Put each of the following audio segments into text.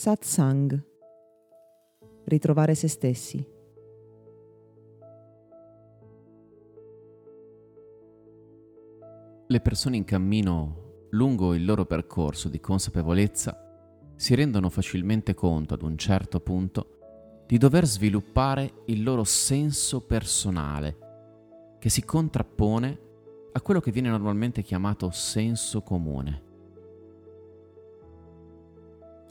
Satsang. Ritrovare se stessi. Le persone in cammino lungo il loro percorso di consapevolezza si rendono facilmente conto ad un certo punto di dover sviluppare il loro senso personale, che si contrappone a quello che viene normalmente chiamato senso comune.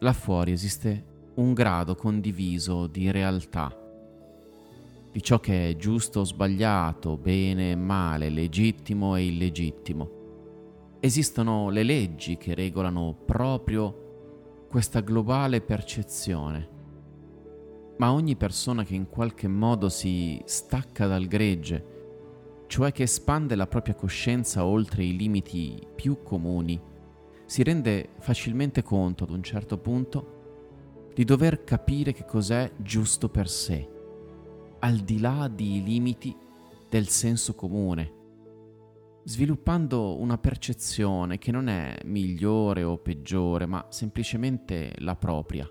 Là fuori esiste un grado condiviso di realtà, di ciò che è giusto o sbagliato, bene e male, legittimo e illegittimo. Esistono le leggi che regolano proprio questa globale percezione. Ma ogni persona che in qualche modo si stacca dal gregge, cioè che espande la propria coscienza oltre i limiti più comuni, si rende facilmente conto ad un certo punto di dover capire che cos'è giusto per sé, al di là dei limiti del senso comune, sviluppando una percezione che non è migliore o peggiore, ma semplicemente la propria,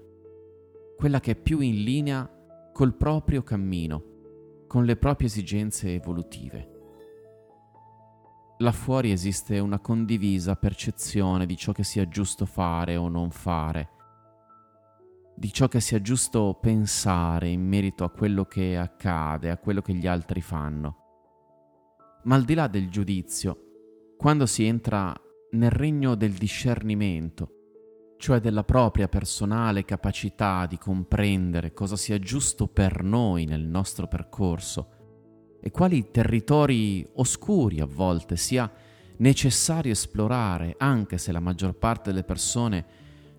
quella che è più in linea col proprio cammino, con le proprie esigenze evolutive. Là fuori esiste una condivisa percezione di ciò che sia giusto fare o non fare, di ciò che sia giusto pensare in merito a quello che accade, a quello che gli altri fanno. Ma al di là del giudizio, quando si entra nel regno del discernimento, cioè della propria personale capacità di comprendere cosa sia giusto per noi nel nostro percorso, e quali territori oscuri a volte sia necessario esplorare, anche se la maggior parte delle persone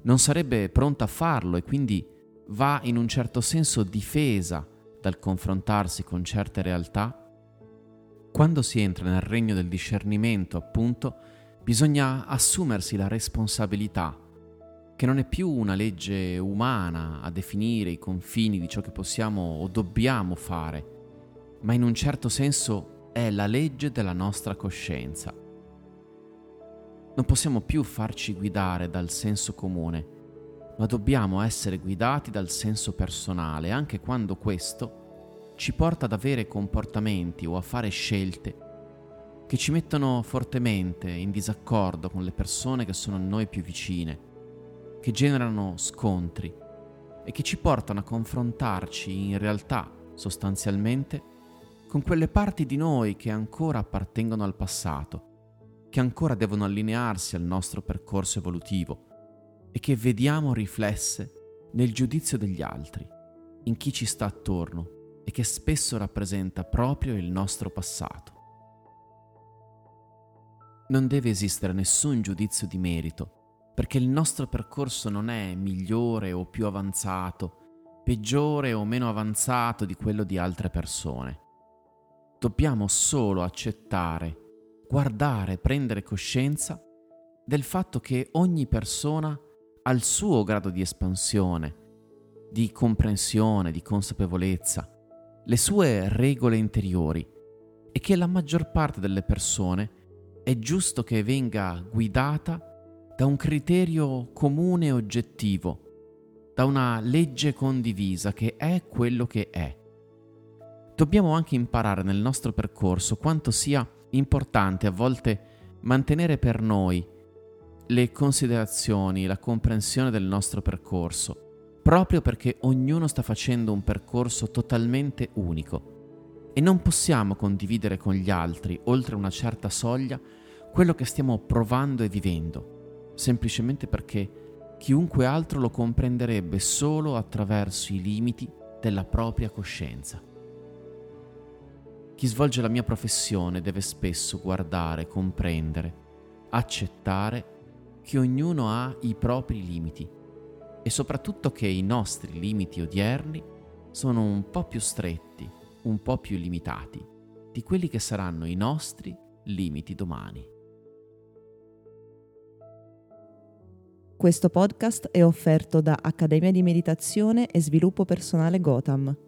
non sarebbe pronta a farlo e quindi va in un certo senso difesa dal confrontarsi con certe realtà, quando si entra nel regno del discernimento, appunto, bisogna assumersi la responsabilità, che non è più una legge umana a definire i confini di ciò che possiamo o dobbiamo fare, ma in un certo senso è la legge della nostra coscienza. Non possiamo più farci guidare dal senso comune, ma dobbiamo essere guidati dal senso personale, anche quando questo ci porta ad avere comportamenti o a fare scelte che ci mettono fortemente in disaccordo con le persone che sono a noi più vicine, che generano scontri e che ci portano a confrontarci in realtà sostanzialmente con quelle parti di noi che ancora appartengono al passato, che ancora devono allinearsi al nostro percorso evolutivo e che vediamo riflesse nel giudizio degli altri, in chi ci sta attorno e che spesso rappresenta proprio il nostro passato. Non deve esistere nessun giudizio di merito, perché il nostro percorso non è migliore o più avanzato, peggiore o meno avanzato di quello di altre persone dobbiamo solo accettare, guardare, prendere coscienza del fatto che ogni persona ha il suo grado di espansione, di comprensione, di consapevolezza, le sue regole interiori e che la maggior parte delle persone è giusto che venga guidata da un criterio comune e oggettivo, da una legge condivisa che è quello che è dobbiamo anche imparare nel nostro percorso quanto sia importante a volte mantenere per noi le considerazioni, la comprensione del nostro percorso, proprio perché ognuno sta facendo un percorso totalmente unico e non possiamo condividere con gli altri, oltre una certa soglia, quello che stiamo provando e vivendo, semplicemente perché chiunque altro lo comprenderebbe solo attraverso i limiti della propria coscienza. Chi svolge la mia professione deve spesso guardare, comprendere, accettare che ognuno ha i propri limiti e soprattutto che i nostri limiti odierni sono un po' più stretti, un po' più limitati di quelli che saranno i nostri limiti domani. Questo podcast è offerto da Accademia di Meditazione e Sviluppo Personale Gotham